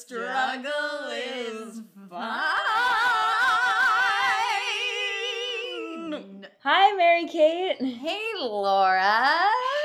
struggle is fine. Hi, Mary Cait. Hey, Laura.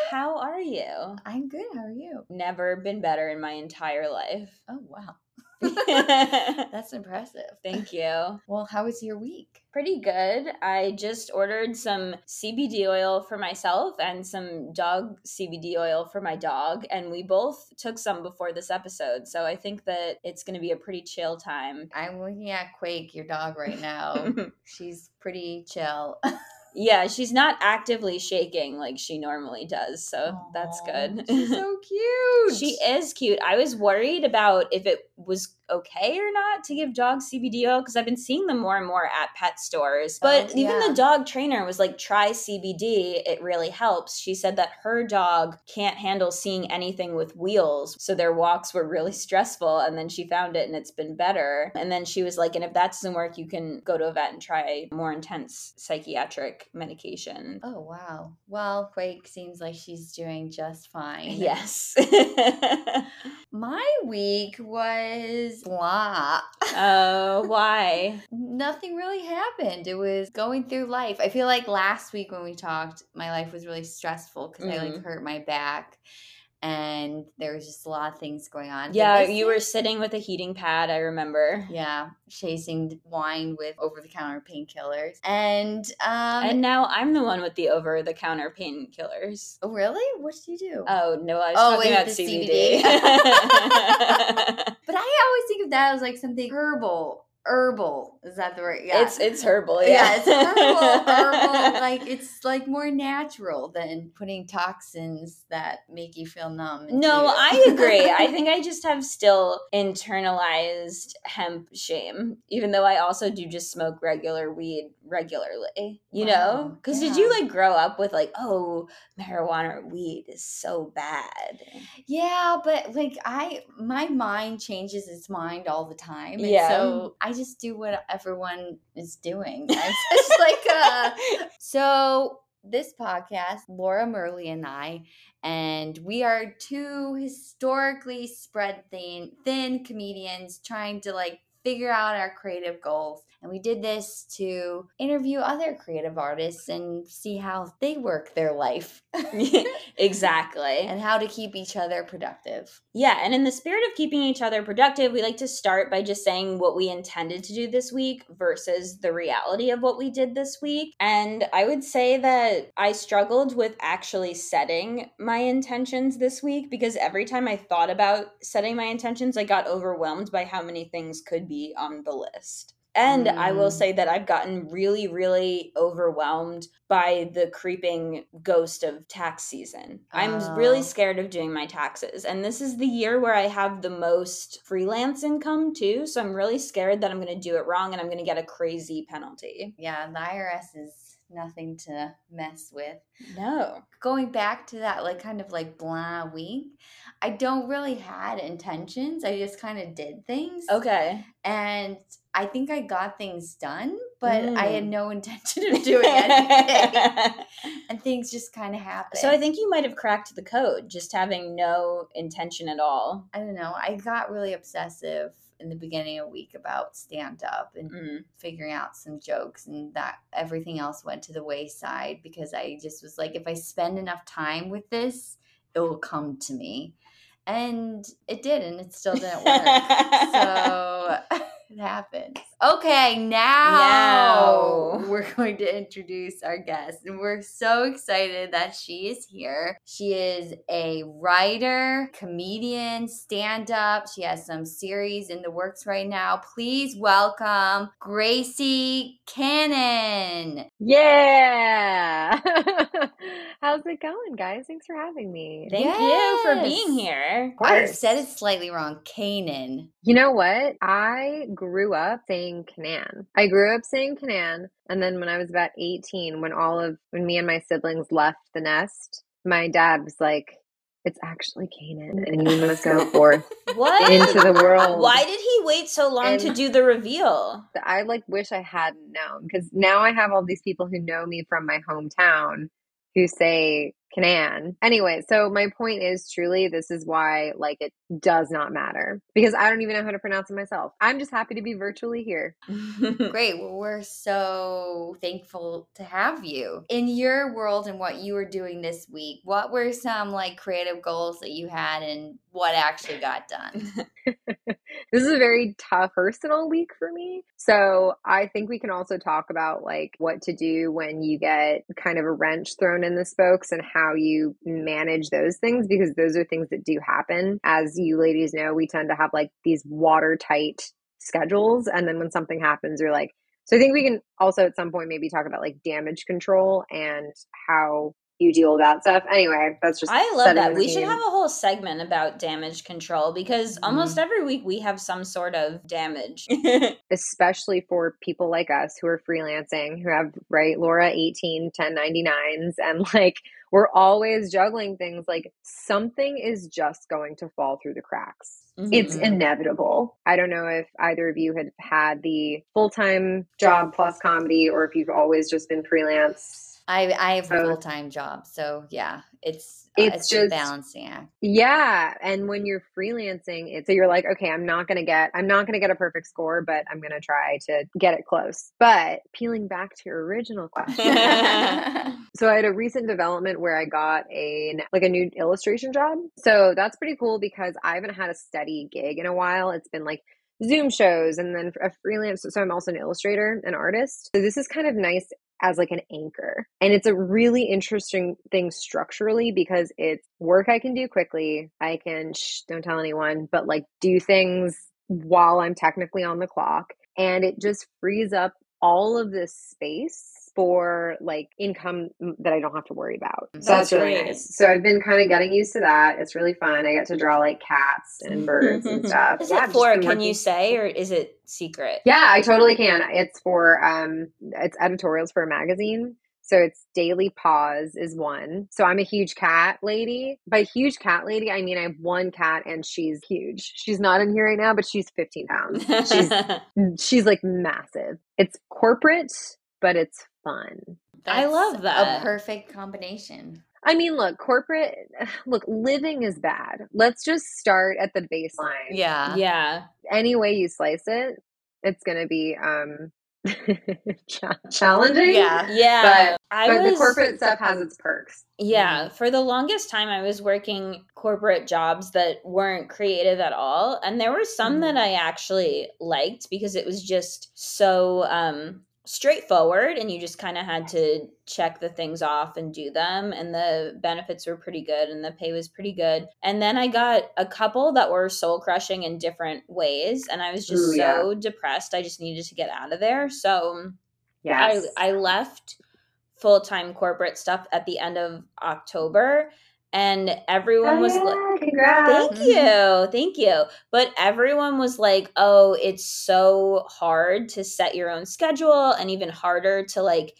How are you? I'm good. How are you? Never been better in my entire life. Oh, wow. That's impressive. Thank you. Well, how was your week? Pretty good. I just ordered some CBD oil for myself and some dog CBD oil for my dog, and we both took some before this episode. So I think that it's going to be a pretty chill time. I'm looking at Quake, your dog, right now. She's pretty chill. yeah, she's not actively shaking like she normally does, so that's good. She's so cute. She is cute. I was worried about if it was okay or not to give dogs CBD oil because I've been seeing them more and more at pet stores. But Oh, even the dog trainer was like, try CBD. It really helps. She said that her dog can't handle seeing anything with wheels. So their walks were really stressful. And then she found it and it's been better. And then she was like, and if that doesn't work, you can go to a vet and try more intense psychiatric medication. Oh, wow. Well, Quake seems like she's doing just fine. Yes. My week was blah. Oh, why? Nothing really happened. It was going through life. I feel like last week when we talked, my life was really stressful because I like Mhm. hurt my back and there was just a lot of things going on. Yeah, this you were sitting with a heating pad, I remember. yeah, chasing wine with over the counter painkillers. And um and now I'm the one with the over the counter painkillers. oh, really? What did you do? Oh, no, I was Oh, talking wait, about the CBD. But I always think of that as like something herbal. Herbal. Is that the right? Yeah. It's it's herbal, yeah, yeah. it's herbal, herbal. Like it's like more natural than putting toxins that make you feel numb. No. I agree. I think I just have still internalized hemp shame, even though I also do just smoke regular weed regularly. You know? Wow, Because did you like grow up with like, oh, marijuana or weed is so bad? Yeah, but like I, my mind changes its mind all the time. And Yeah. So I just do what everyone is doing. It's just like uh so this podcast, Laura Merli and I, and we are two historically spread thin thin comedians trying to like figure out our creative goals. And we did this to interview other creative artists and see how they work their life exactly. and how to keep each other productive. Yeah, and in the spirit of keeping each other productive, we like to start by just saying what we intended to do this week versus the reality of what we did this week. And I would say that I struggled with actually setting my intentions this week because every time I thought about setting my intentions, I got overwhelmed by how many things could be on the list. And I will Mm. say that I've gotten really, really overwhelmed by the creeping ghost of tax season. I'm really Oh. scared of doing my taxes. And this is the year where I have the most freelance income too. So I'm really scared that I'm going to do it wrong and I'm going to get a crazy penalty. Yeah, the IRS is nothing to mess with. No. Going back to that, like kind of like blah week, I don't really had intentions. I just kind of did things. Okay. And I think I got things done, but I had Mm. no intention of doing anything. and things just kind of happened. so I think you might have cracked the code, just having no intention at all. I don't know. I got really obsessive in the beginning of the week about stand up and Mm. figuring out some jokes and that everything else went to the wayside because I just was like if I spend enough time with this it will come to me and it did and it still didn't work so it happens. Okay now, Now. we're going to introduce our guest and we're so excited that she is here. She is a writer comedian stand-up. She has some series in the works right now. Please welcome gracie cannon. Yeah. How's it going, guys? Thanks for having me. Thank you for being here. i said it slightly wrong canaan You know what? I grew up saying Canaan. I grew up saying Canaan, and then when I was about 18, when all of when me and my siblings left the nest, my dad was like, "It's actually Canaan, and you must go forth What? into the world." Why did he wait so long to do the reveal? I like wish I hadn't known because now I have all these people who know me from my hometown who say Canan. Anyway, so my point is truly this is why like it does not matter because I don't even know how to pronounce it myself. I'm just happy to be virtually here. Great. Well, we're so thankful to have you. In your world and what you were doing this week, what were some like creative goals that you had and what actually got done? this is a very tough personal week for me. So I think we can also talk about like what to do when you get kind of a wrench thrown in the spokes and how you manage those things because those are things that do happen. As you ladies know, we tend to have like these watertight schedules. And then when something happens, you're like, so I think we can also at some point maybe talk about like damage control and how you deal with that stuff. Anyway, that's just I love that. We should have a whole segment about damage control because mm-hmm. almost every week we have some sort of damage. Especially for people like us who are freelancing, who have right Laura 18 1099s and like we're always juggling things like something is just going to fall through the cracks. Mm-hmm. It's inevitable. I don't know if either of you had had the full time job plus comedy or if you've always just been freelance I I have a full time job, so yeah, it's uh, it's, it's just balancing act. Yeah, and when you're freelancing, it's so you're like, okay, I'm not gonna get I'm not gonna get a perfect score, but I'm gonna try to get it close. But peeling back to your original question, so I had a recent development where I got a like a new illustration job. So that's pretty cool because I haven't had a steady gig in a while. It's been like Zoom shows and then a freelance. So I'm also an illustrator, an artist. So this is kind of nice as like an anchor. And it's a really interesting thing structurally because it's work I can do quickly. I can, shh, don't tell anyone, but like do things while I'm technically on the clock. And it just frees up all of this space for like income that I don't have to worry about. So that's, that's really nice. So I've been kind of getting used to that. It's really fun. I get to draw like cats and birds and stuff. Is yeah, it for? Can you say or is it secret? Yeah, I totally can. It's for um, it's editorials for a magazine. So it's Daily Paws is one. So I'm a huge cat lady. By huge cat lady, I mean I have one cat and she's huge. She's not in here right now, but she's 15 pounds. She's she's like massive. It's corporate, but it's fun. That's I love that. A perfect combination. I mean, look, corporate, look, living is bad. Let's just start at the baseline. Yeah. Yeah. Any way you slice it, it's going to be um challenging. Yeah. Yeah. But, I but was, the corporate stuff has its perks. Yeah. For the longest time, I was working corporate jobs that weren't creative at all. And there were some mm. that I actually liked because it was just so um, straightforward and you just kind of had to check the things off and do them and the benefits were pretty good and the pay was pretty good. And then i got a couple that were soul crushing in different ways and i was just Ooh, so yeah. depressed i just needed to get out of there. So yeah I, I left full-time corporate stuff at the end of october and everyone oh, was like thank mm-hmm. you thank you. But everyone was like oh it's so hard to set your own schedule and even harder to like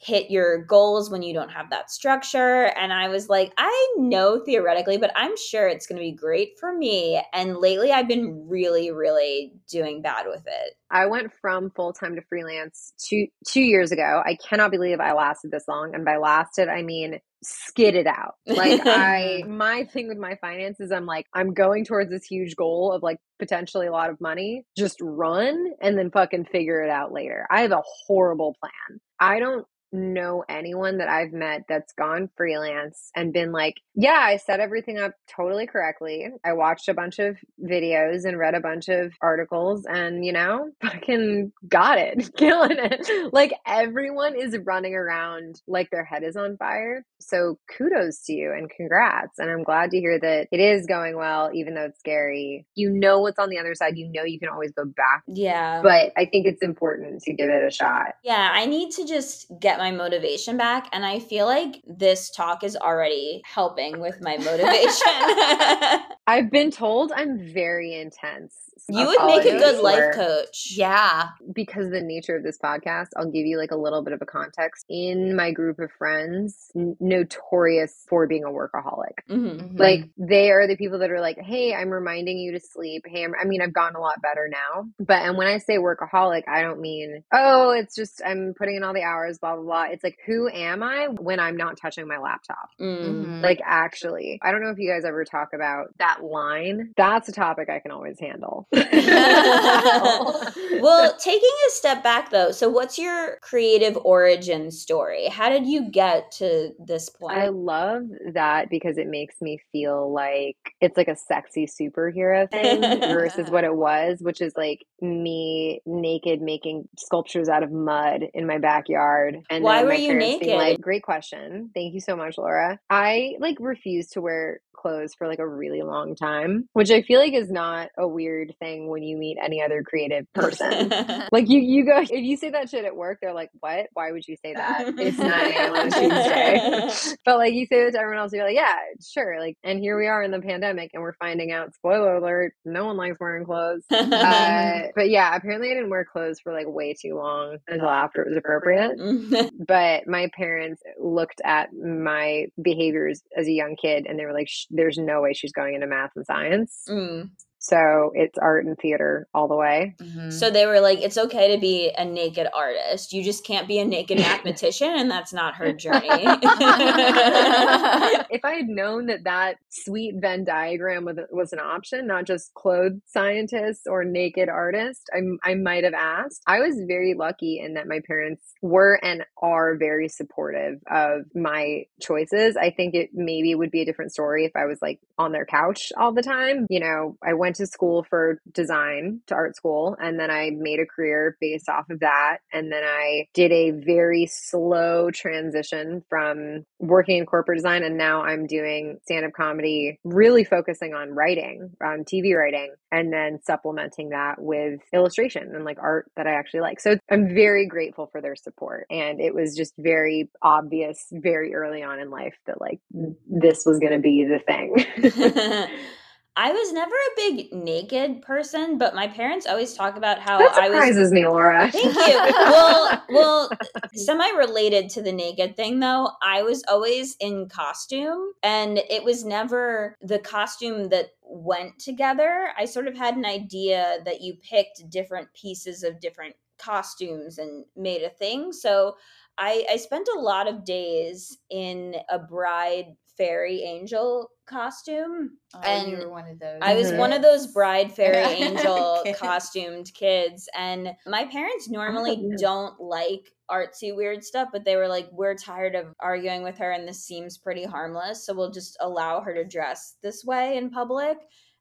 hit your goals when you don't have that structure. And i was like i know theoretically but i'm sure it's going to be great for me. And lately i've been really really doing bad with it. I went from full-time to freelance two two years ago. I cannot believe i lasted this long and by lasted i mean skid it out. Like I my thing with my finances, I'm like, I'm going towards this huge goal of like potentially a lot of money. Just run and then fucking figure it out later. I have a horrible plan. I don't know anyone that I've met that's gone freelance and been like, yeah, I set everything up totally correctly. I watched a bunch of videos and read a bunch of articles and, you know, fucking got it, killing it. Like everyone is running around like their head is on fire. So kudos to you and congrats. And I'm glad to hear that it is going well, even though it's scary. You know what's on the other side. You know you can always go back. Yeah. But I think it's important to give it a shot. Yeah. I need to just get my motivation back. And I feel like this talk is already helping with my motivation. I've been told I'm very intense. You would make a good life coach. Yeah. Because the nature of this podcast, I'll give you like a little bit of a context. In my group of friends, n- notorious for being a workaholic. Mm-hmm. mm-hmm. Like they are the people that are like, hey, I'm reminding you to sleep. Hey, I'm, I mean, I've gotten a lot better now. But, and when I say workaholic, I don't mean, oh, it's just, I'm putting in all the hours, blah, blah, blah. It's like, who am I when I'm not touching my laptop? Mm. Mhm. Like, actually, I don't know if you guys ever talk about that line. That's a topic I can always handle. well, taking a step back though, so what's your creative origin story? How did you get to this point? I love that because it makes me feel like it's like a sexy superhero thing versus what it was, which is like me naked making sculptures out of mud in my backyard. And Why were you being naked? Like, Great question. Thank you so much, Laura. I like refused to wear clothes for like a really long time, which I feel like is not a weird thing when you meet any other creative person. Like you, you go. If you say that shit at work, they're like, "What? Why would you say that? It's nine a.m. on Tuesday." but like you say it to everyone else, you're like, "Yeah, sure." Like, and here we are in the pandemic, and we're finding out. Spoiler alert: no one likes wearing clothes. Uh, but yeah, apparently I didn't wear clothes for like way too long until after it was appropriate. But my parents looked at my behaviors as a young kid, and they were like, "Sh- "There's no way she's going into math and science." Mm. So it's art and theater all the way. Mhm. So they were like, it's okay to be a naked artist. You just can't be a naked mathematician, and that's not her journey. if I had known that that sweet Venn diagram was, was an option, not just clothes scientist or naked artist, I, I might have asked. I was very lucky in that my parents were and are very supportive of my choices. I think it maybe would be a different story if I was like on their couch all the time. You know, I went to school for design to art school and then I made a career based off of that. And then I did a very slow transition from working in corporate design and now I'm doing stand up comedy, really focusing on writing, um, on TV writing, and then supplementing that with illustration and like art that I actually like. So I'm very grateful for their support. And it was just very obvious very early on in life that like this was going to be the thing. I was never a big naked person, but my parents always talk about how that I was surprises me, Laura. Thank you. Well, well, semi related to the naked thing though, I was always in costume and it was never the costume that went together. I sort of had an idea that you picked different pieces of different costumes and made a thing. So I, I spent a lot of days in a bride fairy angel costume Oh, and you were one of those. I was one of those bride fairy angel costumed kids, and my parents normally don't like artsy weird stuff, but they were like, "We're tired of arguing with her, and this seems pretty harmless, so we'll just allow her to dress this way in public."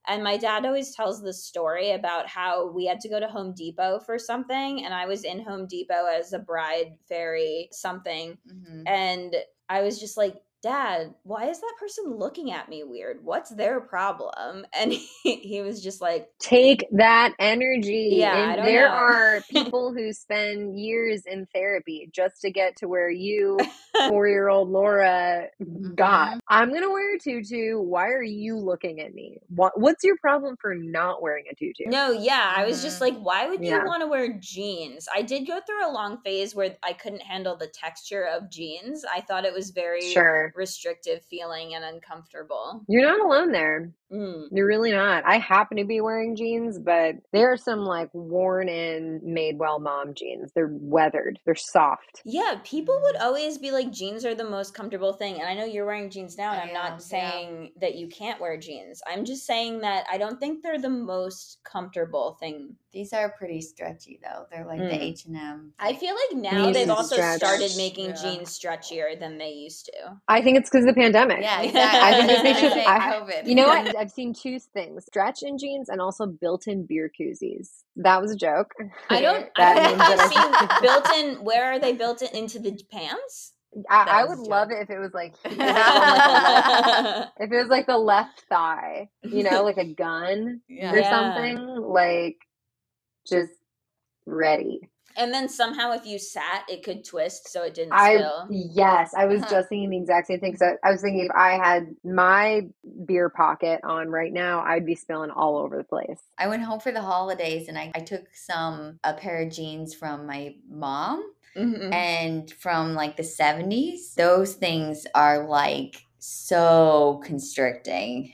And my dad always tells this story about how we had to go to Home Depot for something, and I was in Home Depot as a bride fairy something, Mhm. and I was just like, Dad, why is that person looking at me weird? What's their problem? And he, he was just like, Take that energy. Yeah, there know. are people who spend years in therapy just to get to where you, four year old Laura, got. I'm going to wear a tutu. Why are you looking at me? What, what's your problem for not wearing a tutu? No, yeah. I was just Mhm. like, why would you Yeah. want to wear jeans? I did go through a long phase where I couldn't handle the texture of jeans. I thought it was very Sure. Restrictive feeling and uncomfortable. You're not alone there. Mm. You're really not. I happen to be wearing jeans, but there are some like worn in Madewell mom jeans. They're weathered, they're soft. Yeah, people would always be like, jeans are the most comfortable thing. And I know you're wearing jeans now, and I I'm am, not yeah. saying that you can't wear jeans. I'm just saying that I don't think they're the most comfortable thing. These are pretty stretchy though. They're like Mm. the H and M. I feel like now These they've also stretch. started making Yeah. jeans stretchier than they used to. I think it's because of the pandemic. Yeah, I exactly. think I it's think because- it's I- COVID. You know what? I've seen two things stretch in jeans and also built in beer koozies. That was a joke. I don't. I means don't that think I- I've seen built in. Where are they built in into the pants? I, I would love it if it was like if it was like, the left, if it was like the left thigh, you know, like a gun Yeah. or something, like just ready. And then somehow, if you sat, it could twist so it didn't I spill. yes, I was just thinking the exact same thing. So I was thinking if I had my beer pocket on right now, I'd be spilling all over the place. I went home for the holidays and I, I took some a pair of jeans from my mom Mhm. and from like the 70s. Those things are like so constricting.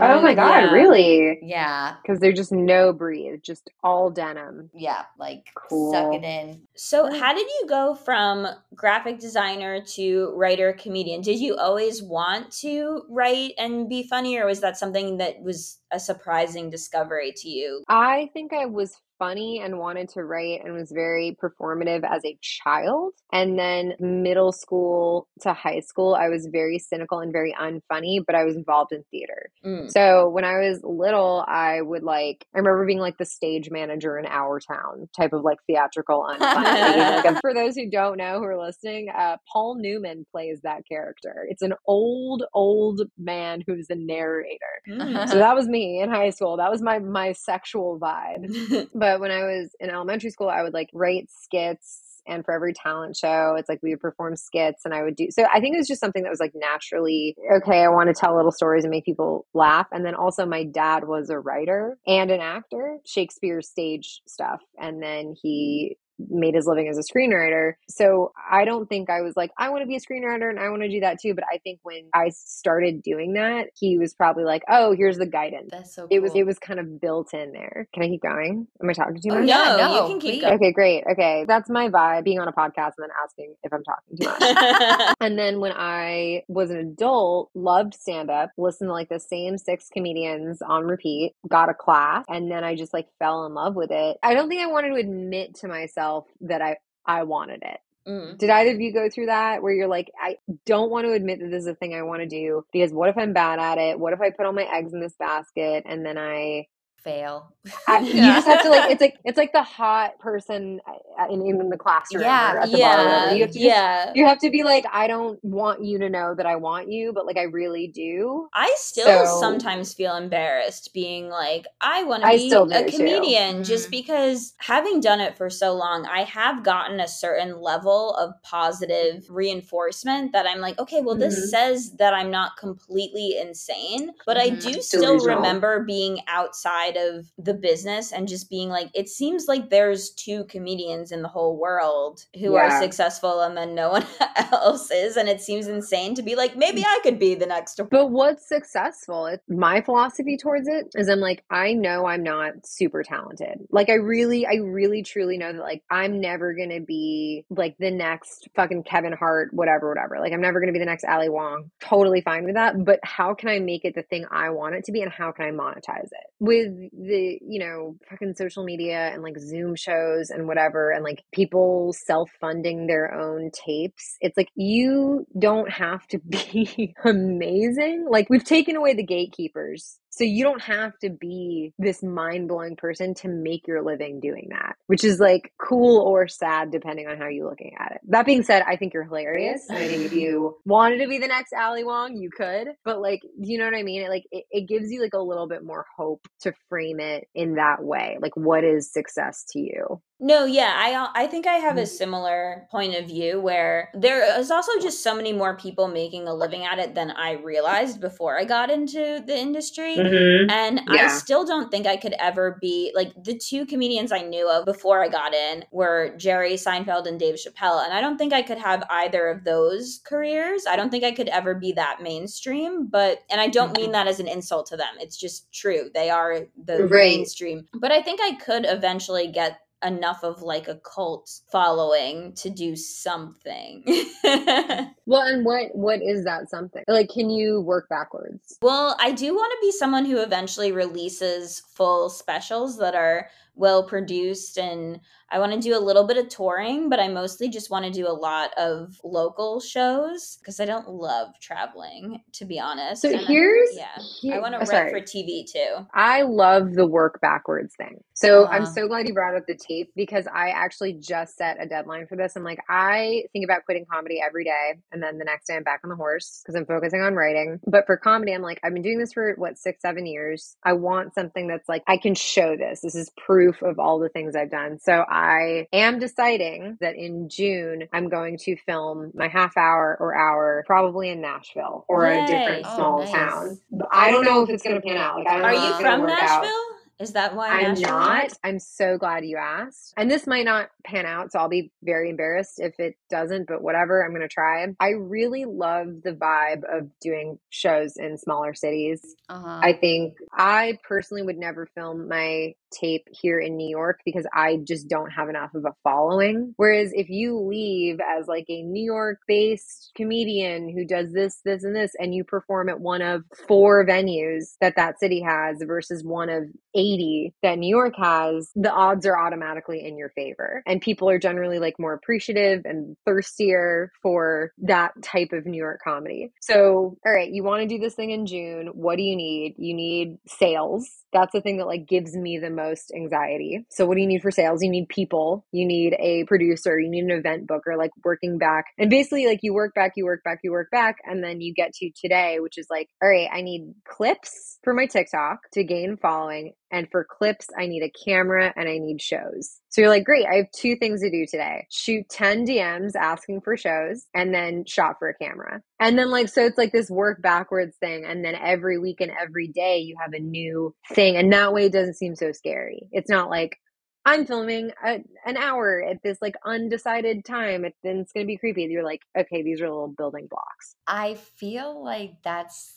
Oh my god, Yeah. really? Yeah, Because they're just no breathe, just all denim. yeah, like Cool. suck it in. So, how did you go from graphic designer to writer comedian? Did you always want to write and be funny, or was that something that was a surprising discovery to you? I think I was funny and wanted to write and was very performative as a child. And then middle school to high school, I was very cynical and very unfunny, but I was involved in theater. Mm. So when I was little, I would like, I remember being like the stage manager in Our Town type of like theatrical unfunny. like, for those who don't know who are listening, uh, Paul Newman plays that character. It's an old, old man who's the narrator. Mm. So that was me in high school. That was my my sexual vibe. But when I was in elementary school, I would like write skits. And for every talent show, it's like we would perform skits and I would do. So I think it was just something that was like naturally, okay, I want to tell little stories and make people laugh. And then also, my dad was a writer and an actor, Shakespeare stage stuff. And then he made his living as a screenwriter. So I don't think I was like, I want to be a screenwriter and I want to do that too. But I think when I started doing that, he was probably like, oh, here's the guidance. That's so. It was it was kind of built in there. Can I keep going? Am I talking too Oh, much? yeah, no, no, you can keep please. going. Okay, great. Okay. That's my vibe being on a podcast and then asking if I'm talking too much. and then when I was an adult, loved stand up, listened to like the same six comedians on repeat, got a class, and then I just like fell in love with it. I don't think I wanted to admit to myself that I I wanted it. Mm. Did either of you go through that where you're like, I don't want to admit that this is a thing I want to do because what if I'm bad at it? What if I put all my eggs in this basket and then I fail. I, you just have to like it's like it's like the hot person uh, in, in the classroom Yeah, or at the Yeah, whatever. you have to just, yeah. you have to be like I don't want you to know that I want you but like I really do I still So- sometimes feel embarrassed being like, I want to be still a do, too. comedian just Mhm. because having done it for so long, I have gotten a certain level of positive reinforcement that I'm like, okay, well, this says that I'm not completely insane. But I Mhm. do still Delusional. remember being outside of the business and just being like, it seems like there's two comedians in the whole world who are successful and then no one else is. And it seems insane to be like, maybe I could be the next But what's successful? It, my philosophy towards it is I'm like, I know I'm not super talented. Like, I really, I really truly know that, like, I'm never going to be like the next fucking Kevin Hart, whatever, whatever. Like, I'm never going to be the next Ali Wong. Totally fine with that. But how can I make it the thing I want it to be? And how can I monetize it? With the, you know, fucking social media and like Zoom shows and whatever, and like people self funding their own tapes, it's like you don't have to be amazing. Like we've taken away the gatekeepers. So you don't have to be this mind blowing person to make your living doing that, which is like cool or sad depending on how you're looking at it. That being said, I think you're hilarious. I think if you wanted to be the next Ali Wong, you could. But like, you know what I mean? It like it, it gives you like a little bit more hope to frame it in that way. Like, what is success to you? No, yeah, I I think I have a Mm. similar point of view where there is also just so many more people making a living at it than I realized before I got into the industry. Mm-hmm. And I still don't think I could ever be like the two comedians I knew of before I got in were Jerry Seinfeld and Dave Chappelle. And I don't think I could have either of those careers. I don't think I could ever be that mainstream. But, and I don't mean that as an insult to them. It's just true. They are the Right. mainstream. But I think I could eventually get enough of like a cult following to do something. Well, and what what is that something? Like, can you work backwards? Well, I do want to be someone who eventually releases full specials that are well produced and I want to do a little bit of touring, but I mostly just want to do a lot of local shows because I don't love traveling, to be honest. So And I- here's yeah. here- I want to oh, write for TV too. I love the work backwards thing. So I'm Uh-huh. so glad you brought up the tape because I actually just set a deadline for this. I'm like, I think about quitting comedy every day. And then the next day I'm back on the horse because I'm focusing on writing. But for comedy, I'm like, I've been doing this for what, six, seven years. I want something that's like, I can show this. This is proof of all the things I've done. So I am deciding that in June, I'm going to film my half hour or hour, probably in Nashville or Yay. a different Oh, small nice. town. But I don't know if it's going to pan out. Like, I don't Are know you from work out. Nashville? Is that why I'm Nashville? not. I'm so glad you asked. And this might not pan out, so I'll be very embarrassed if it doesn't, but whatever, I'm going to try. I really love the vibe of doing shows in smaller cities. Uh-huh. I think I personally would never film my tape here in New York because I just don't have enough of a following. Whereas if you leave as like a New York based comedian who does this, this, and this, and you perform at one of four venues that that city has versus one of 80 that New York has, the odds are automatically in your favor. And people are generally like more appreciative and thirstier for that type of New York comedy. So, all right, you want to do this thing in June. What do you need? You need sales. That's the thing that like gives me the most anxiety. So, what do you need for sales? You need people, you need a producer, you need an event booker, like working back. And basically, like you work back, you work back, you work back. And then you get to today, which is like, all right, I need clips for my TikTok to gain following. And for clips, I need a camera and I need shows. So you're like, great, I have two things to do today shoot 10 DMs asking for shows and then shop for a camera. And then, like, so it's like this work backwards thing. And then every week and every day, you have a new thing. And that way, it doesn't seem so scary. It's not like, I'm filming a, an hour at this like undecided time. It, then it's going to be creepy. You're like, okay, these are little building blocks. I feel like that's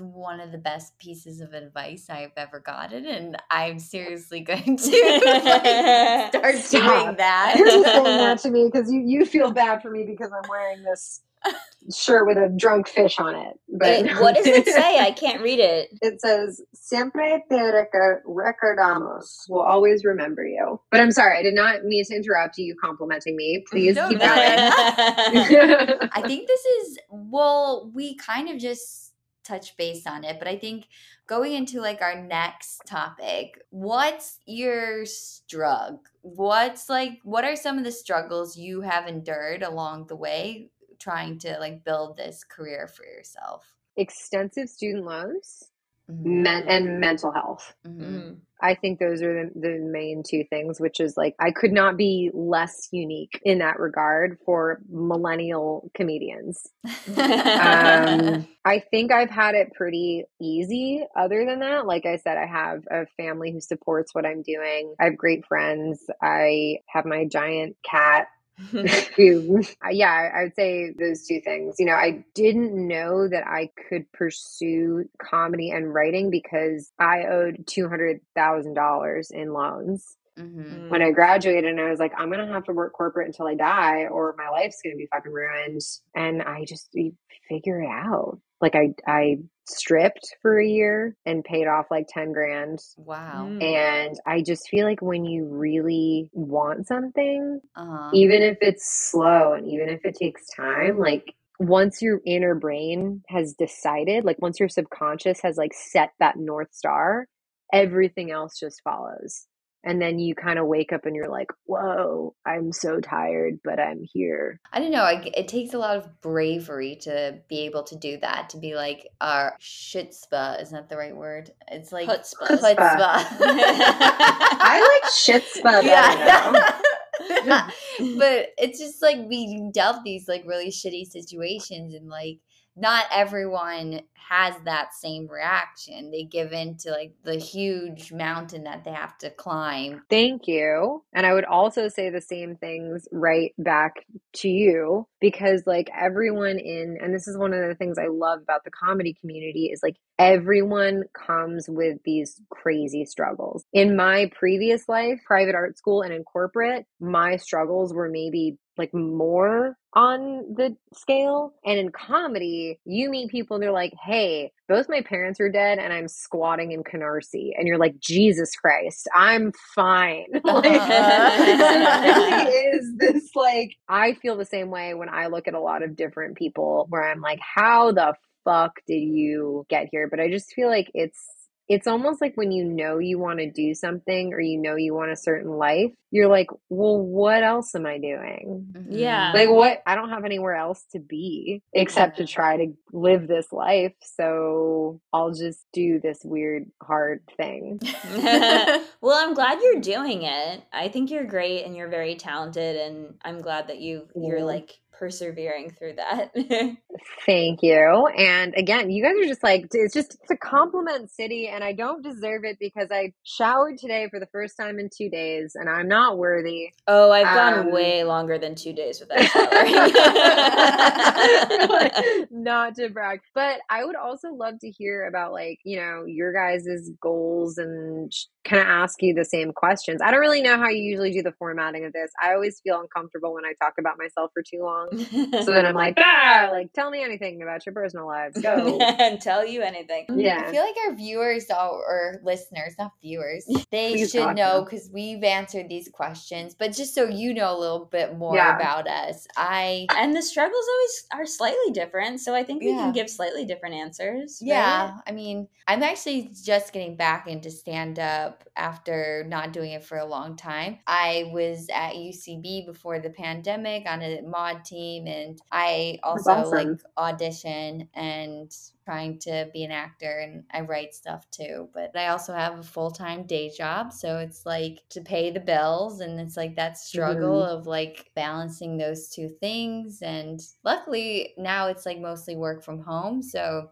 one of the best pieces of advice I've ever gotten, and I'm seriously going to like, start Stop. doing that. You're just saying that to me because you, you feel bad for me because I'm wearing this shirt with a drunk fish on it. But Wait, what does it say? I can't read it. It says, Siempre te recordamos. We'll always remember you. But I'm sorry, I did not mean to interrupt you complimenting me. Please No, keep no. going. I think this is well, we kind of just touched base on it, but I think going into like our next topic, what's your struggle? What's like what are some of the struggles you have endured along the way trying to like build this career for yourself? Extensive student loans Mhm, men- and mental health. mhm. I think those are the, the main two things, which is like I could not be less unique in that regard for millennial comedians. um, I think I've had it pretty easy. Other than that, like I said, I have a family who supports what I'm doing. I have great friends. I have my giant cat yeah, I- would say those two things. You know, I didn't know that I could pursue comedy and writing because I owed $200,000 in loans Mhm. when I graduated and I was like, I'm gonna have to work corporate until I die or my life's gonna be fucking ruined. And I just figure it out. Like I I stripped for a year and paid off like 10 grand. Wow. Mm. And I just feel like when you really want something, Uh-huh. even if it's slow and even if it takes time, like once your inner brain has decided, like once your subconscious has like set that north star, everything else just follows. And then you kind of wake up and you're like, whoa, I'm so tired, but I'm here. I don't know. I, it takes a lot of bravery to be able to do that. To be like, uh, shitspa is not that the right word? It's like Chutzpah. Chutzpah. chutzpah. I like shitspa yeah. but it's just like being dealt these like really shitty situations and like not everyone has that same reaction. They give in to like the huge mountain that they have to climb. Thank you. And I would also say the same things right back to you because, like, everyone in, and this is one of the things I love about the comedy community is like everyone comes with these crazy struggles. In my previous life, private art school and in corporate, my struggles were maybe like more on the scale. And in comedy, you meet people and they're like, hey, both my parents are dead and I'm squatting in Canarsie. And you're like, Jesus Christ, I'm fine. like, it really is this like, I feel the same way when I look at a lot of different people where I'm like, how the fuck did you get here? But I just feel like it's, it's almost like when you know you want to do something or you know you want a certain life, you're like, well, what else am I doing? Yeah. Mm-hmm. Like, what? I don't have anywhere else to be except to try to live this life. So I'll just do this weird, hard thing. well, I'm glad you're doing it. I think you're great and you're very talented and I'm glad that you you're Yeah. like persevering through that. Thank you. And again, you guys are just like, it's just it's a compliment city, and I don't deserve it because I showered today for the first time in two days, and I'm not worthy. oh, I've gone Um, way longer than two days without showering. not to brag, but I would also love to hear about like you know your guys' goals and kind of ask you the same questions. I don't really know how you usually do the formatting of this. I always feel uncomfortable when I talk about myself for too long. So then I'm like, ah, like tell me anything about your personal lives. Go. and tell you anything. Yeah. I feel like our viewers or listeners, not viewers, they Please should know because we've answered these questions. But just so you know a little bit more Yeah. about us, I And the struggles always are slightly different, so I think we Yeah. can give slightly different answers. right? Yeah, I mean, I'm actually just getting back into stand up after not doing it for a long time. I was at UCB before the pandemic on a mod team, and I That's also like audition and trying to be an actor and I write stuff too. But I also have a full time day job, so it's like to pay the bills, and it's like that struggle mm-hmm. of like balancing those two things. And luckily now it's like mostly work from home, so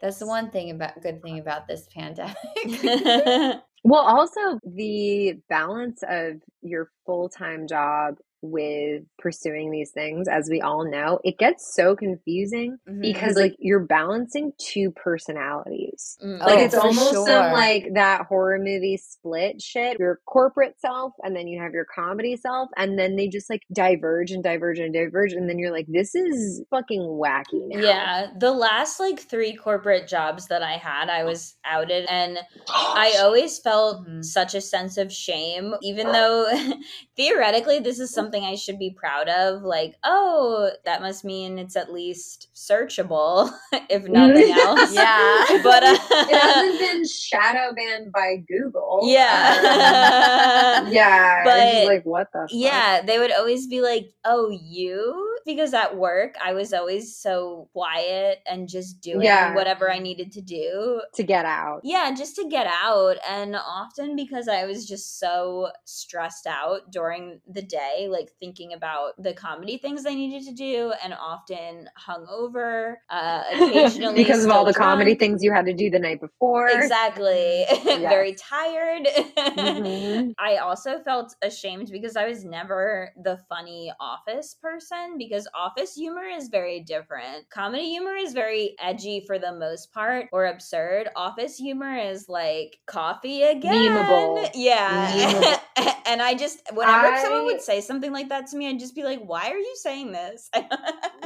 that's the one thing about good thing about this pandemic. Well, also the balance of your full time job with pursuing these things, as we all know, it gets so confusing Mhm. because like you're balancing two personalities. Mm. Like Oh, it's almost some like that horror movie split shit. Your corporate self, and then you have your comedy self, and then they just like diverge and diverge and diverge, and then you're like, this is fucking wacky now. Yeah, the last like three corporate jobs that I had, I was outed, and I always felt Mhm. such a sense of shame, even though theoretically this is something I should be proud of. Like, oh, that must mean it's at least searchable, if nothing else. Yeah. but uh, it hasn't been shadow banned by Google. Yeah. Um, yeah. But- like what the fuck? yeah, they would always be like, "Oh, you?" Because at work, I was always so quiet and just doing Yeah. whatever I needed to do. To get out. Yeah, just to get out. And often because I was just so stressed out during the day, like thinking about the comedy things I needed to do, and often hungover, uh, occasionally because of all the comedy things you had to do the night before. Exactly. Very tired. Mhm. I also felt ashamed because I was never the funny office person because office humor is very different. Comedy humor is very edgy for the most part or absurd. Office humor is like coffee again. Memeable. Yeah. and I just whenever someone would say something like that to me, I'd just be like, "Why are you saying this?"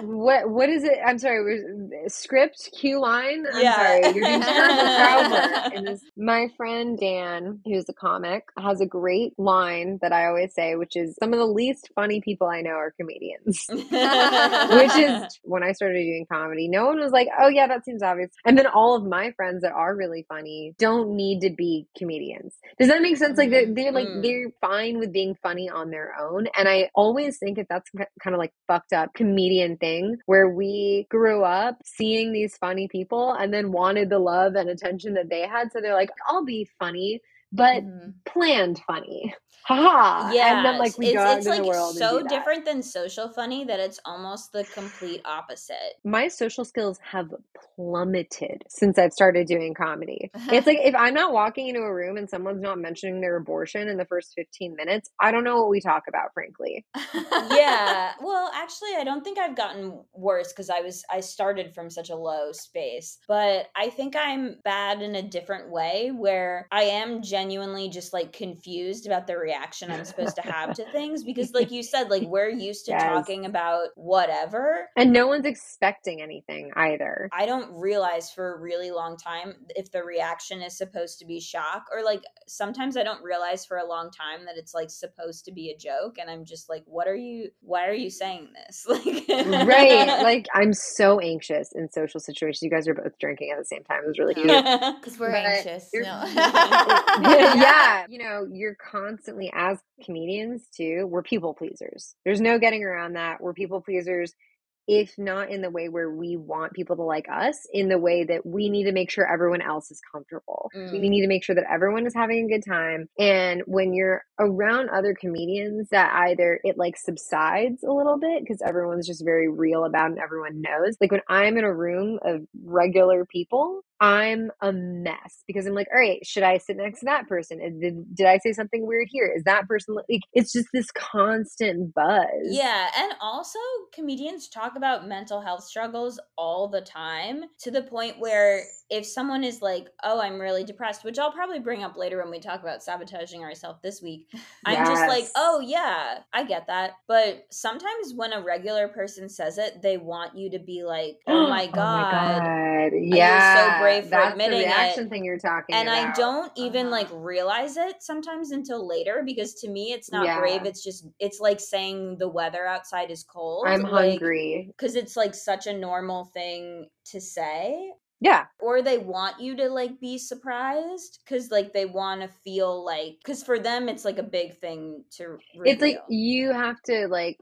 What what is it? I'm sorry. Script Q line. I'm Yeah. sorry. You're doing terrible crowd work. in this. My friend Dan, who's a comic, has a great line that I always say, which is some of the least funny people I know are comedians. Which is when I started doing comedy, no one was like, "Oh yeah, that seems obvious." And then all of my friends that are really funny don't need to be comedians. Does that make sense? Like they're, they're like Mm. they're fine with being funny on their own. And I always think that that's kind of like fucked up comedian thing where we grew up seeing these funny people and then wanted the love and attention that they had. So they're like, "I'll be funny." But Mhm. planned funny, haha. Yeah, and then like we it's, go it's into like the world. so and do that. different than social funny that it's almost the complete opposite. my social skills have plummeted since I've started doing comedy. It's like if I'm not walking into a room and someone's not mentioning their abortion in the first 15 minutes, I don't know what we talk about, frankly. yeah well actually i don't think i've gotten worse because i was i started from such a low space but i think i'm bad in a different way where i am genuinely just like confused about the reaction i'm supposed to have to things because like you said like we're used to Yes. talking about whatever And no one's expecting anything either. I don't realize for a really long time if the reaction is supposed to be shock or like sometimes I don't realize for a long time that it's like supposed to be a joke and I'm just like what are you why are you saying this? Like right. Like I'm so anxious in social situations. You guys are both drinking at the same time. It was really cute. Because we're But anxious. No. yeah. You know, you're constantly, as comedians too, we're people pleasers. There's no getting around that. We're people pleasers. if not in the way where we want people to like us, in the way that we need to make sure everyone else is comfortable. Mm. We need to make sure that everyone is having a good time. And when you're around other comedians, that either it like subsides a little bit because everyone's just very real about and everyone knows. Like when I'm in a room of regular people, I'm a mess because I'm like, all right, should I sit next to that person? Did, did I say something weird here? Is that person like, it's just this constant buzz. Yeah, and also comedians talk about mental health struggles all the time to the point where if someone is like, "Oh, I'm really depressed," which I'll probably bring up later when we talk about sabotaging ourselves this week. I'm just like, "Oh, yeah, I get that." But sometimes when a regular person says it, they want you to be like, "Oh, oh my god." God. so Yeah. Brave for That's admitting the it. reaction thing you're talking and about. I don't even like Uh-huh. realize it sometimes until later because to me it's not Yeah. brave. It's just it's like saying the weather outside is cold. I'm like, hungry. because it's like such a normal thing to say Yeah. or they want you to like be surprised because like they want to feel like because for them it's like a big thing to reveal. It's like you have to like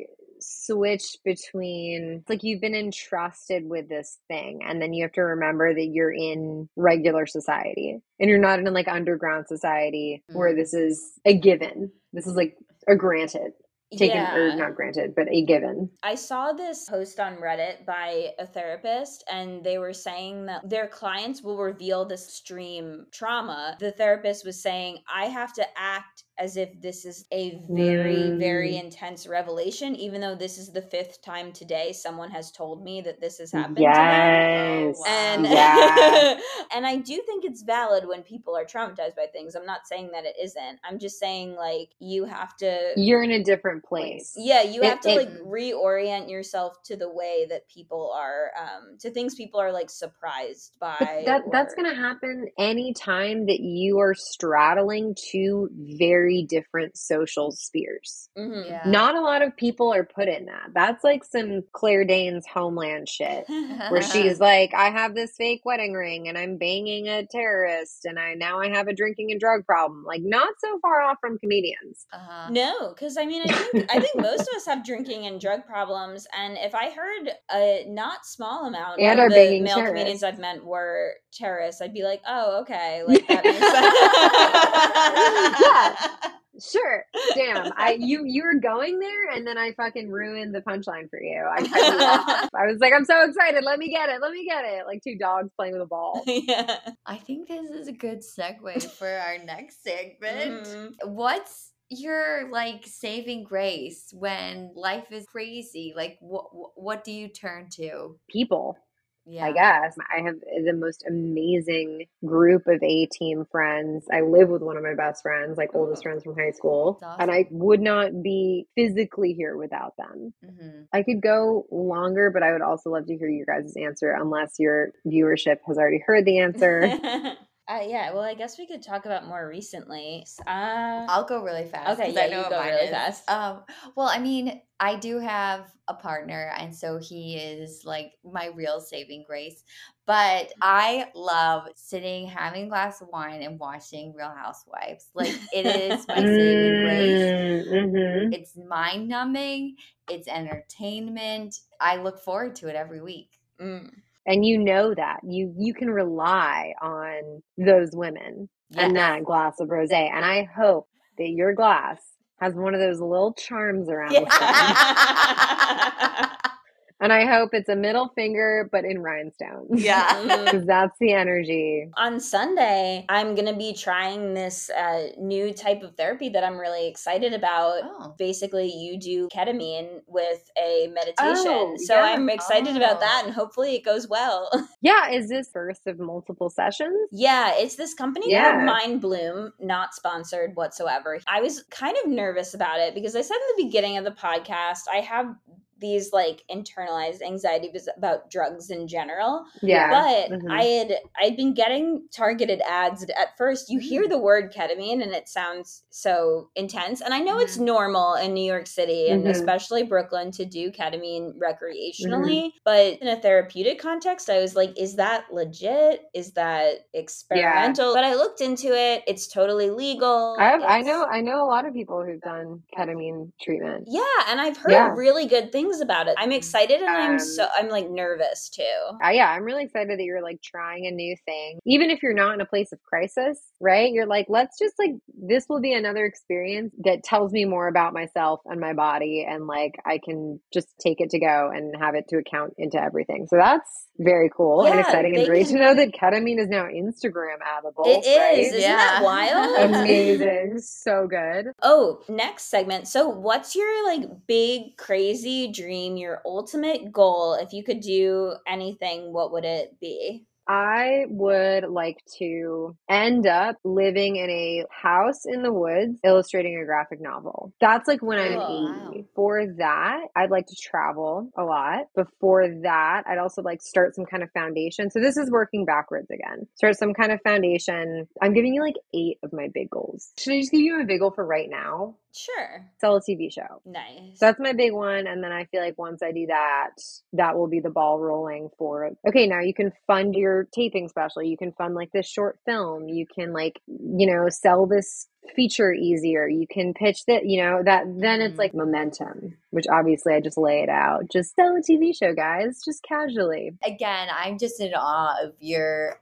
switch between like you've been entrusted with this thing and then you have to remember that you're in regular society and you're not in like underground society where Mm. this is a given. This is like a granted. Taken or not granted, but a given. I saw this post on Reddit by a therapist, and they were saying that their clients will reveal this extreme trauma. The therapist was saying, I have to act as if this is a very, very Mm. intense revelation, even though this is the fifth time today someone has told me that this has happened to them. Yes. And yeah. and I do think it's valid when people are traumatized by things. I'm not saying that it isn't. I'm just saying like you have to You're in a different place. yeah, you It- have to it- like reorient yourself to the way that people are um to things people are like surprised by. But that that's going to happen anytime that you are straddling two very different social spheres. Mhm. Yeah. Not a lot of people are put in that. That's like some Claire Danes homeland shit. Where she's like, I have this fake wedding ring and I'm banging a terrorist and I now I have a drinking and drug problem. Like not so far off from comedians. Uh-huh. No, because I mean, I think I think most of us have drinking and drug problems, and if I heard a not small amount And of are the male terrorists. comedians I've met were terrorists, I'd be like, oh, okay, like that makes sense. Sure. Damn. I you you were going there and then I fucking ruined the punchline for you. I you. I was like, I'm so excited. Let me get it. Let me get it. Like two dogs playing with a ball. yeah. I think this is a good segue for our next segment. Mhm. What's your like saving grace when life is crazy? Like what what do you turn to? People. Yeah. I guess. I have the most amazing group of A team friends. I live with one of my best friends, like oldest friends from high school. That's And I would not be physically here without them. hmm I could go longer, but I would also love to hear your guys' answer, unless your viewership has already heard the answer. uh, yeah, well, I guess we could talk about more recently. Uh, I'll go really fast. Okay, yeah, I know you go really is. fast. Um, well, I mean, I do have a partner, and so he is like my real saving grace. But I love sitting, having a glass of wine, and watching Real Housewives. Like it is my saving grace. Mm-hmm. It's mind numbing. It's entertainment. I look forward to it every week. mm. And you know that you you can rely on those women and that glass of rosé. And I hope that your glass has one of those little charms around side. And I hope it's a middle finger, but in rhinestones. Yeah. That's the energy. On Sunday, I'm going to be trying this uh, new type of therapy that I'm really excited about. Oh. Basically, you do ketamine with a meditation. Oh, so yeah. I'm excited about that, Oh. and hopefully it goes well. Yeah, is this first of multiple sessions? Yeah, it's this company Yeah. called Mindbloom, not sponsored whatsoever. I was kind of nervous about it because I said in the beginning of the podcast, I have these like internalized anxieties about drugs in general. Yeah. But Mhm. I had I'd been getting targeted ads at first. You hear Mm. the word ketamine and it sounds so intense. And I know it's normal in New York City and Mhm. especially Brooklyn to do ketamine recreationally. Mm-hmm. But in a therapeutic context, I was like, is that legit? Is that experimental? But I looked into it. It's totally legal. I have, I know I know a lot of people who've done ketamine treatment. Yeah, and I've heard Yeah. really good things. Things about it. I'm excited and I'm so Um, I'm like nervous too. Uh, yeah, I'm really excited that you're like trying a new thing. Even if you're not in a place of crisis, right? You're like, let's just like, this will be another experience that tells me more about myself and my body. And like, I can just take it to go and have it to account into everything. So that's very cool and exciting and great can- to know that ketamine is now Instagram appable. It is. right? Isn't that Yeah. wild? Amazing. So good. Oh, next segment. So, what's your like big crazy dream, your ultimate goal? If you could do anything, what would it be? I would like to end up living in a house in the woods illustrating a graphic novel. That's like when I'm Oh, 80. For that, I'd like to travel a lot. Before that, I'd also like start some kind of foundation. So this is working backwards again. Start some kind of foundation. I'm giving you like eight of my big goals. Should I just give you a big goal for right now? Sure. Sell a TV show. Nice. So that's my big one. And then I feel like once I do that, that will be the ball rolling for okay, now you can fund your taping special. You can fund like this short film. You can like, you know, sell this feature easier. You can pitch that, you know, that then it's Mhm. like momentum, which obviously I just lay it out. Just sell a TV show, guys, just casually. Again, I'm just in awe of your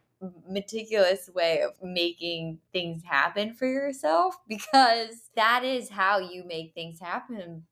meticulous way of making things happen for yourself because that is how you make things happen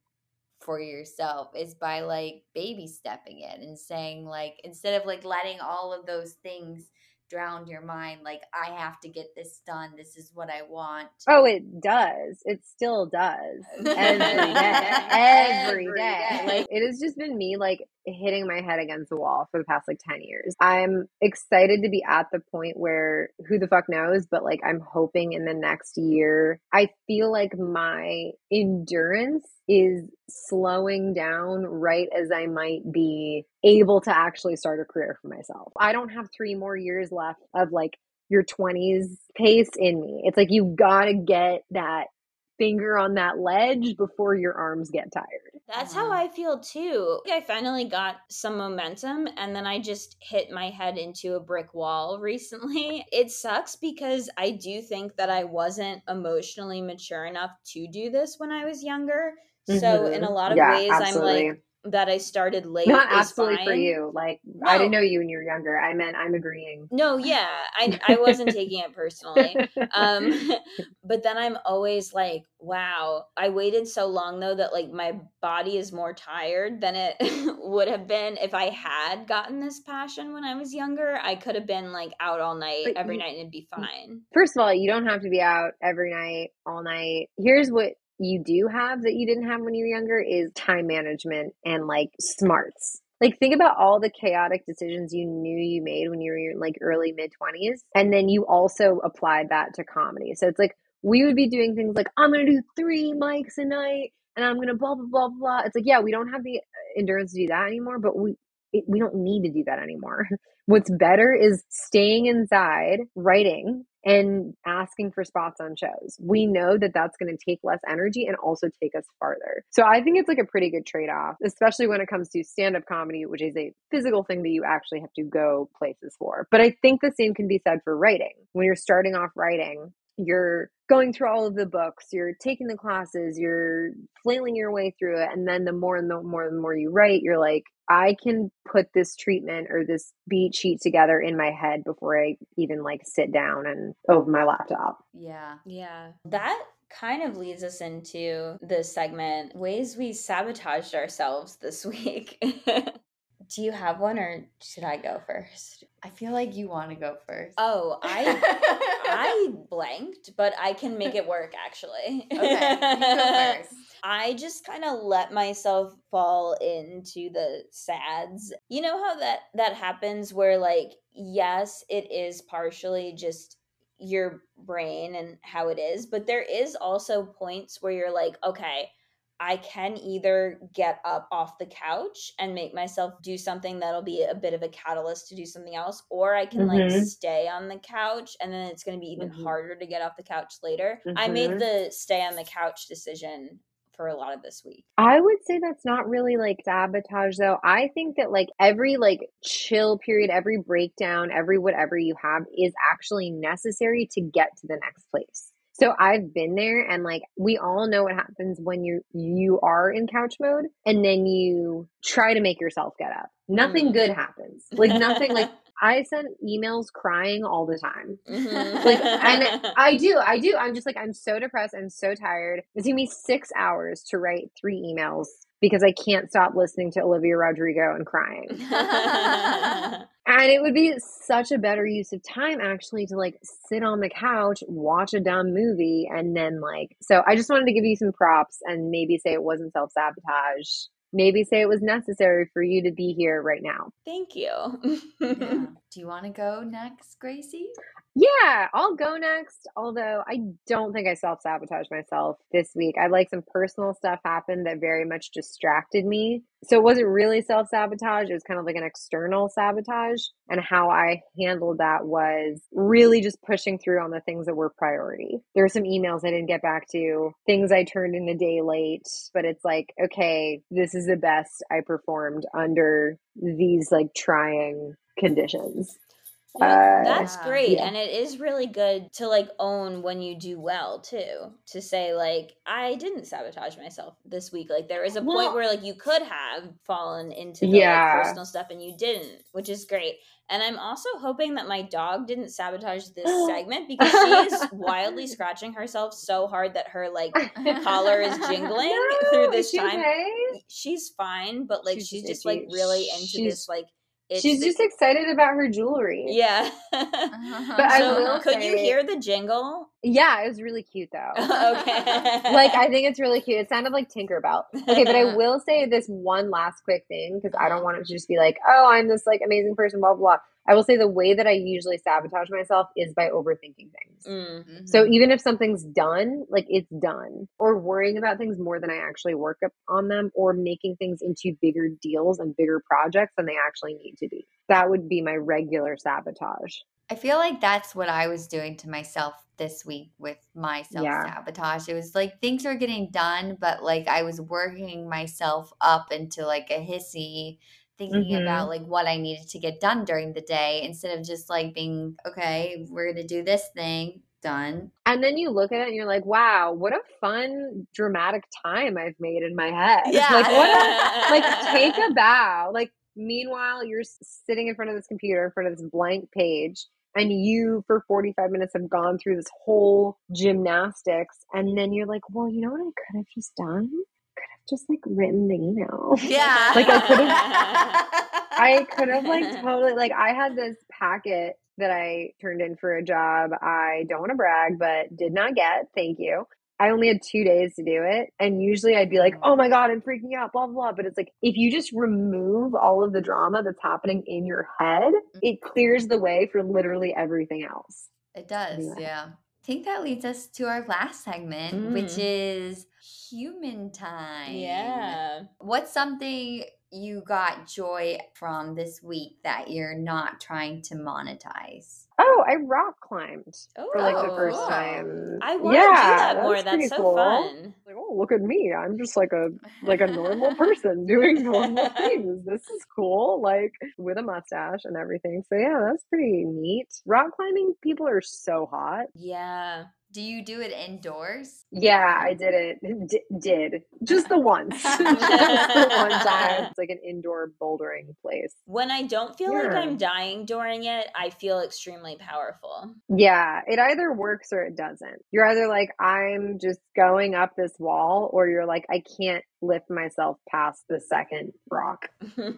for yourself is by like baby stepping it and saying like instead of like letting all of those things drown your mind like i have to get this done this is what i want Oh, it does. It still does. Every day. Every day. Like it has just been me like hitting my head against the wall for the past like 10 years. I'm excited to be at the point where who the fuck knows, but like I'm hoping in the next year, I feel like my endurance is slowing down right as I might be able to actually start a career for myself. I don't have 3 more years left of like your 20s pace in me. It's like you got to get that finger on that ledge before your arms get tired. That's how Uh-huh. I feel too. I finally got some momentum and then I just hit my head into a brick wall recently. It sucks because I do think that I wasn't emotionally mature enough to do this when I was younger. So in a lot of Mm-hmm. Yeah, ways absolutely. I'm like that I started late Not absolutely for you. Like I didn't know you when you were younger. I meant I'm agreeing. No, yeah. I I wasn't taking it personally. um but then i'm always like wow i waited so long though that like my body is more tired than it would have been if i had gotten this passion when i was younger i could have been like out all night But every you- night and it'd be fine First of all, you don't have to be out every night, all night. Here's what you do have that you didn't have when you were younger is time management and like smarts. Like think about all the chaotic decisions you knew you made when you were in like early mid 20s and then you also applied that to comedy. So it's like we would be doing things like I'm going to do 3 mics a night and I'm going to blah blah blah blah. It's like yeah, we don't have the uh, endurance to do that anymore, but we it, we don't need to do that anymore. What's better is staying inside, writing, and asking for spots on shows. We know that that's going to take less energy and also take us farther. So I think it's like a pretty good trade off, especially when it comes to stand up comedy, which is a physical thing that you actually have to go places for. But I think the same can be said for writing. When you're starting off writing, you're going through all of the books, you're taking the classes, you're flailing your way through it. And then the more and the more and the more you write, you're like, I can put this treatment or this beat sheet together in my head before I even like sit down and open my laptop. yeah yeah that kind of leads us into this segment ways we sabotaged ourselves this week do you have one or should i go first i feel like you want to go first oh i I blanked, but I can make it work actually. okay you go first I just kind of let myself fall into the sads. You know how that that happens where like yes, it is partially just your brain and how it is, but there is also points where you're like, okay, I can either get up off the couch and make myself do something that'll be a bit of a catalyst to do something else, or I can like Mhm. stay on the couch and then it's going to be even Mhm. harder to get off the couch later. I made Mhm. the stay on the couch decision for a lot of this week. I would say that's not really like sabotage though. I think that like every like chill period, every breakdown, every whatever you have is actually necessary to get to the next place. So I've been there and like we all know what happens when you you are in couch mode and then you try to make yourself get up. Nothing Mm. good happens. Like nothing like I send emails crying all the time. Mhm. Like and I do, I do. I'm just like I'm so depressed, I'm so tired. It took me six hours to write three emails because I can't stop listening to Olivia Rodrigo and crying. And it would be such a better use of time actually to like sit on the couch, watch a dumb movie, and then like. So I just wanted to give you some props and maybe say it wasn't self sabotage. Maybe say it was necessary for you to be here right now. Thank you. Yeah. Do you want to go next, Gracie? Yeah, I'll go next. Although I don't think I self sabotaged myself this week. I like some personal stuff happened that very much distracted me. So it wasn't really self sabotage. It was kind of like an external sabotage. And how I handled that was really just pushing through on the things that were priority. There were some emails I didn't get back to, things I turned in a day late, but it's like, okay, this is the best I performed under these like trying conditions. You know, Uh, that's great. yeah. And it is really good to like own when you do well too. To say like I didn't sabotage myself this week. Like there is a Well- point where like you could have fallen into the Yeah. like, personal stuff and you didn't, which is great. And I'm also hoping that my dog didn't sabotage this segment because she is wildly scratching herself so hard that her like collar is jingling through this she time. okay? she's fine, but like She's she's, just just like really into She's- this like itch She's that- just excited about her jewelry. yeah. Uh-huh. But I will could you hear the jingle? Yeah, it was really cute though. okay. like I think it's really cute. It sounded like Tinkerbell. Okay, but I will say this one last quick thing because I don't want it to just be like, oh, I'm this like amazing person, blah blah. blah. I will say the way that I usually sabotage myself is by overthinking things. Mm. So even if something's done, like it's done, or worrying about things more than I actually work up on them, or making things into bigger deals and bigger projects than they actually need to be. That would be my regular sabotage. I feel like that's what I was doing to myself this week with my self sabotage. It was like things were getting done, but like I was working myself up into like a hissy, thinking Mhm. about like what I needed to get done during the day instead of just like being, okay, we're going to do this thing, done. And then you look at it and you're like, wow, what a fun, dramatic time I've made in my head. Yeah. Like, what a, like, take a bow. Like, meanwhile, you're sitting in front of this computer, in front of this blank page, and you, for 45 minutes, have gone through this whole gymnastics. And then you're like, well, you know what I could have just done? Could have just, like, written the email. Yeah. Like, I could've- I could have like totally like I had this packet that I turned in for a job. I don't want to brag, but did not get. Thank you. I only had two days to do it. And usually I'd be like, oh my God, I'm freaking out, blah, blah, blah. But it's like, if you just remove all of the drama that's happening in your head, it clears the way for literally everything else. It does, Anyway. yeah. I think that leads us to our last segment, which Mm. is human time. Yeah. What's something you got joy from this week that you're not trying to monetize? Oh, I rock climbed for like the Oh, first cool. time. I want to do that more. That's so cool. fun. Like, oh, look at me. I'm just like a like a normal person doing normal things. This is cool, like with a mustache and everything. So yeah, that's pretty neat. Rock climbing people are so hot. Yeah. Do you do it indoors? Yeah, I did it. D- did just the once, just the one time. It's like an indoor bouldering place. When I don't feel like I'm dying during it, I feel extremely powerful. Yeah, it either works or it doesn't. You're either like, I'm just going up this wall, or you're like, I can't lift myself past the second rock.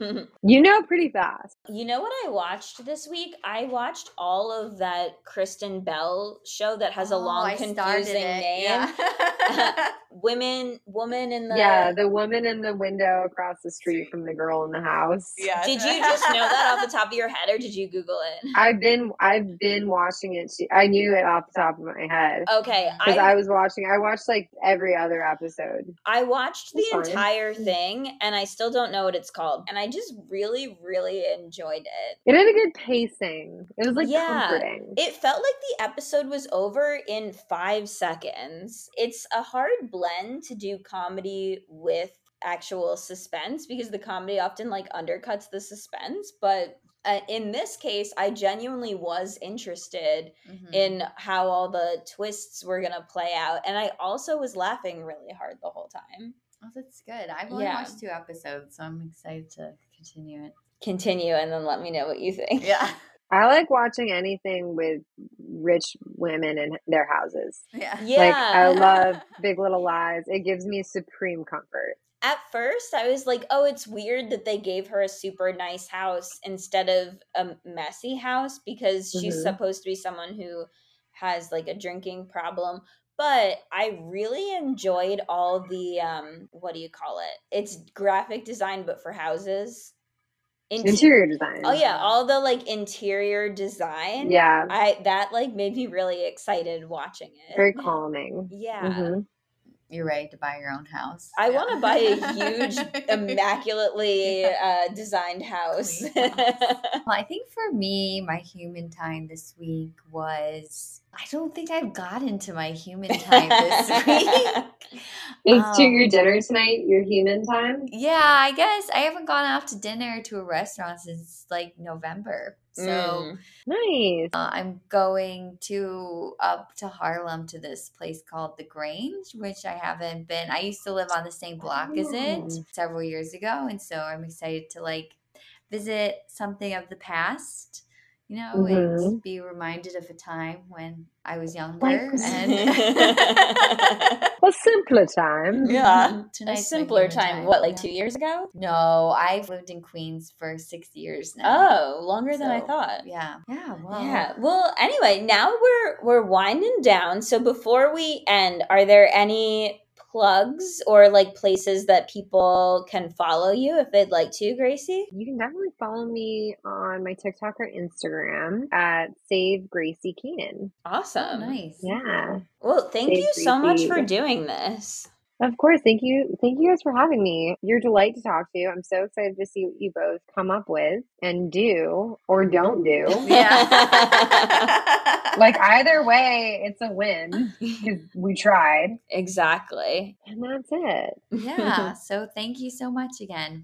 You know, pretty fast. You know what I watched this week? I watched all of that Kristen Bell show that has a Oh, long, I confusing name. yeah. Women, woman in the. Yeah, the woman in the window across the street from the girl in the house. Yeah. Did you just know that off the top of your head, or did you Google it? I've been I've been watching it. too. I knew it off the top of my head Okay, because I I was watching. I watched like every other episode. I watched the That's entire thing, and I still don't know what it's called, and I just really, really enjoyed it. It had a good pacing. It was like Yeah. comforting. It felt like the episode was over in five seconds. It's a hard blend to do comedy with actual suspense because the comedy often like undercuts the suspense, but uh, in this case, I genuinely was interested Mhm. in how all the twists were going to play out. And I also was laughing really hard the whole time. Oh, that's good. I've only Yeah. watched two episodes, so I'm excited to continue it. Continue and then let me know what you think. Yeah. I like watching anything with rich women in their houses. Yeah. Yeah. Like I love Big Little Lies. It gives me supreme comfort. At first, I was like, oh, it's weird that they gave her a super nice house instead of a messy house because she's Mhm. supposed to be someone who has like a drinking problem. But I really enjoyed all the um what do you call it? It's graphic design but for houses. Inter- Interior design. Oh yeah, all the like interior design. Yeah. I that like made me really excited watching it. Very calming. Yeah. Mhm. You're ready to buy your own house. I Yeah. want to buy a huge, immaculately uh, designed house. House. Well, I think for me, my human time this week was. I don't think I've got into my human time this week. Is to Um, your dinner tonight your human time? Yeah, I guess I haven't gone out to dinner to a restaurant since like November. So Mm. Nice. uh, I'm going to up to Harlem to this place called The Grange, which I haven't been. I used to live on the same block as it Oh. several years ago, and so I'm excited to like visit something of the past, you know, Mhm. and be reminded of a time when I was younger Like- and. A simpler time. Yeah. Mm-hmm. a Tonight's my simpler human time. What, like yeah. two years ago? No, I've lived in Queens for six years now. Oh, longer than I thought. Yeah. Yeah. Well, Yeah. Well, anyway, now we're we're winding down. So before we end, are there any plugs or like places that people can follow you if they'd like to, Gracie? You can definitely follow me on my TikTok or Instagram at Save Gracie Canaan. Oh, Awesome. nice. Yeah. Well, thank Save you so much for doing this. Of course. Thank you. Thank you guys for having me. You're a delight to talk to. You. I'm so excited to see what you both come up with and do or don't do. Yeah. like either way, it's a win because we tried. exactly. And that's it. yeah. So thank you so much again.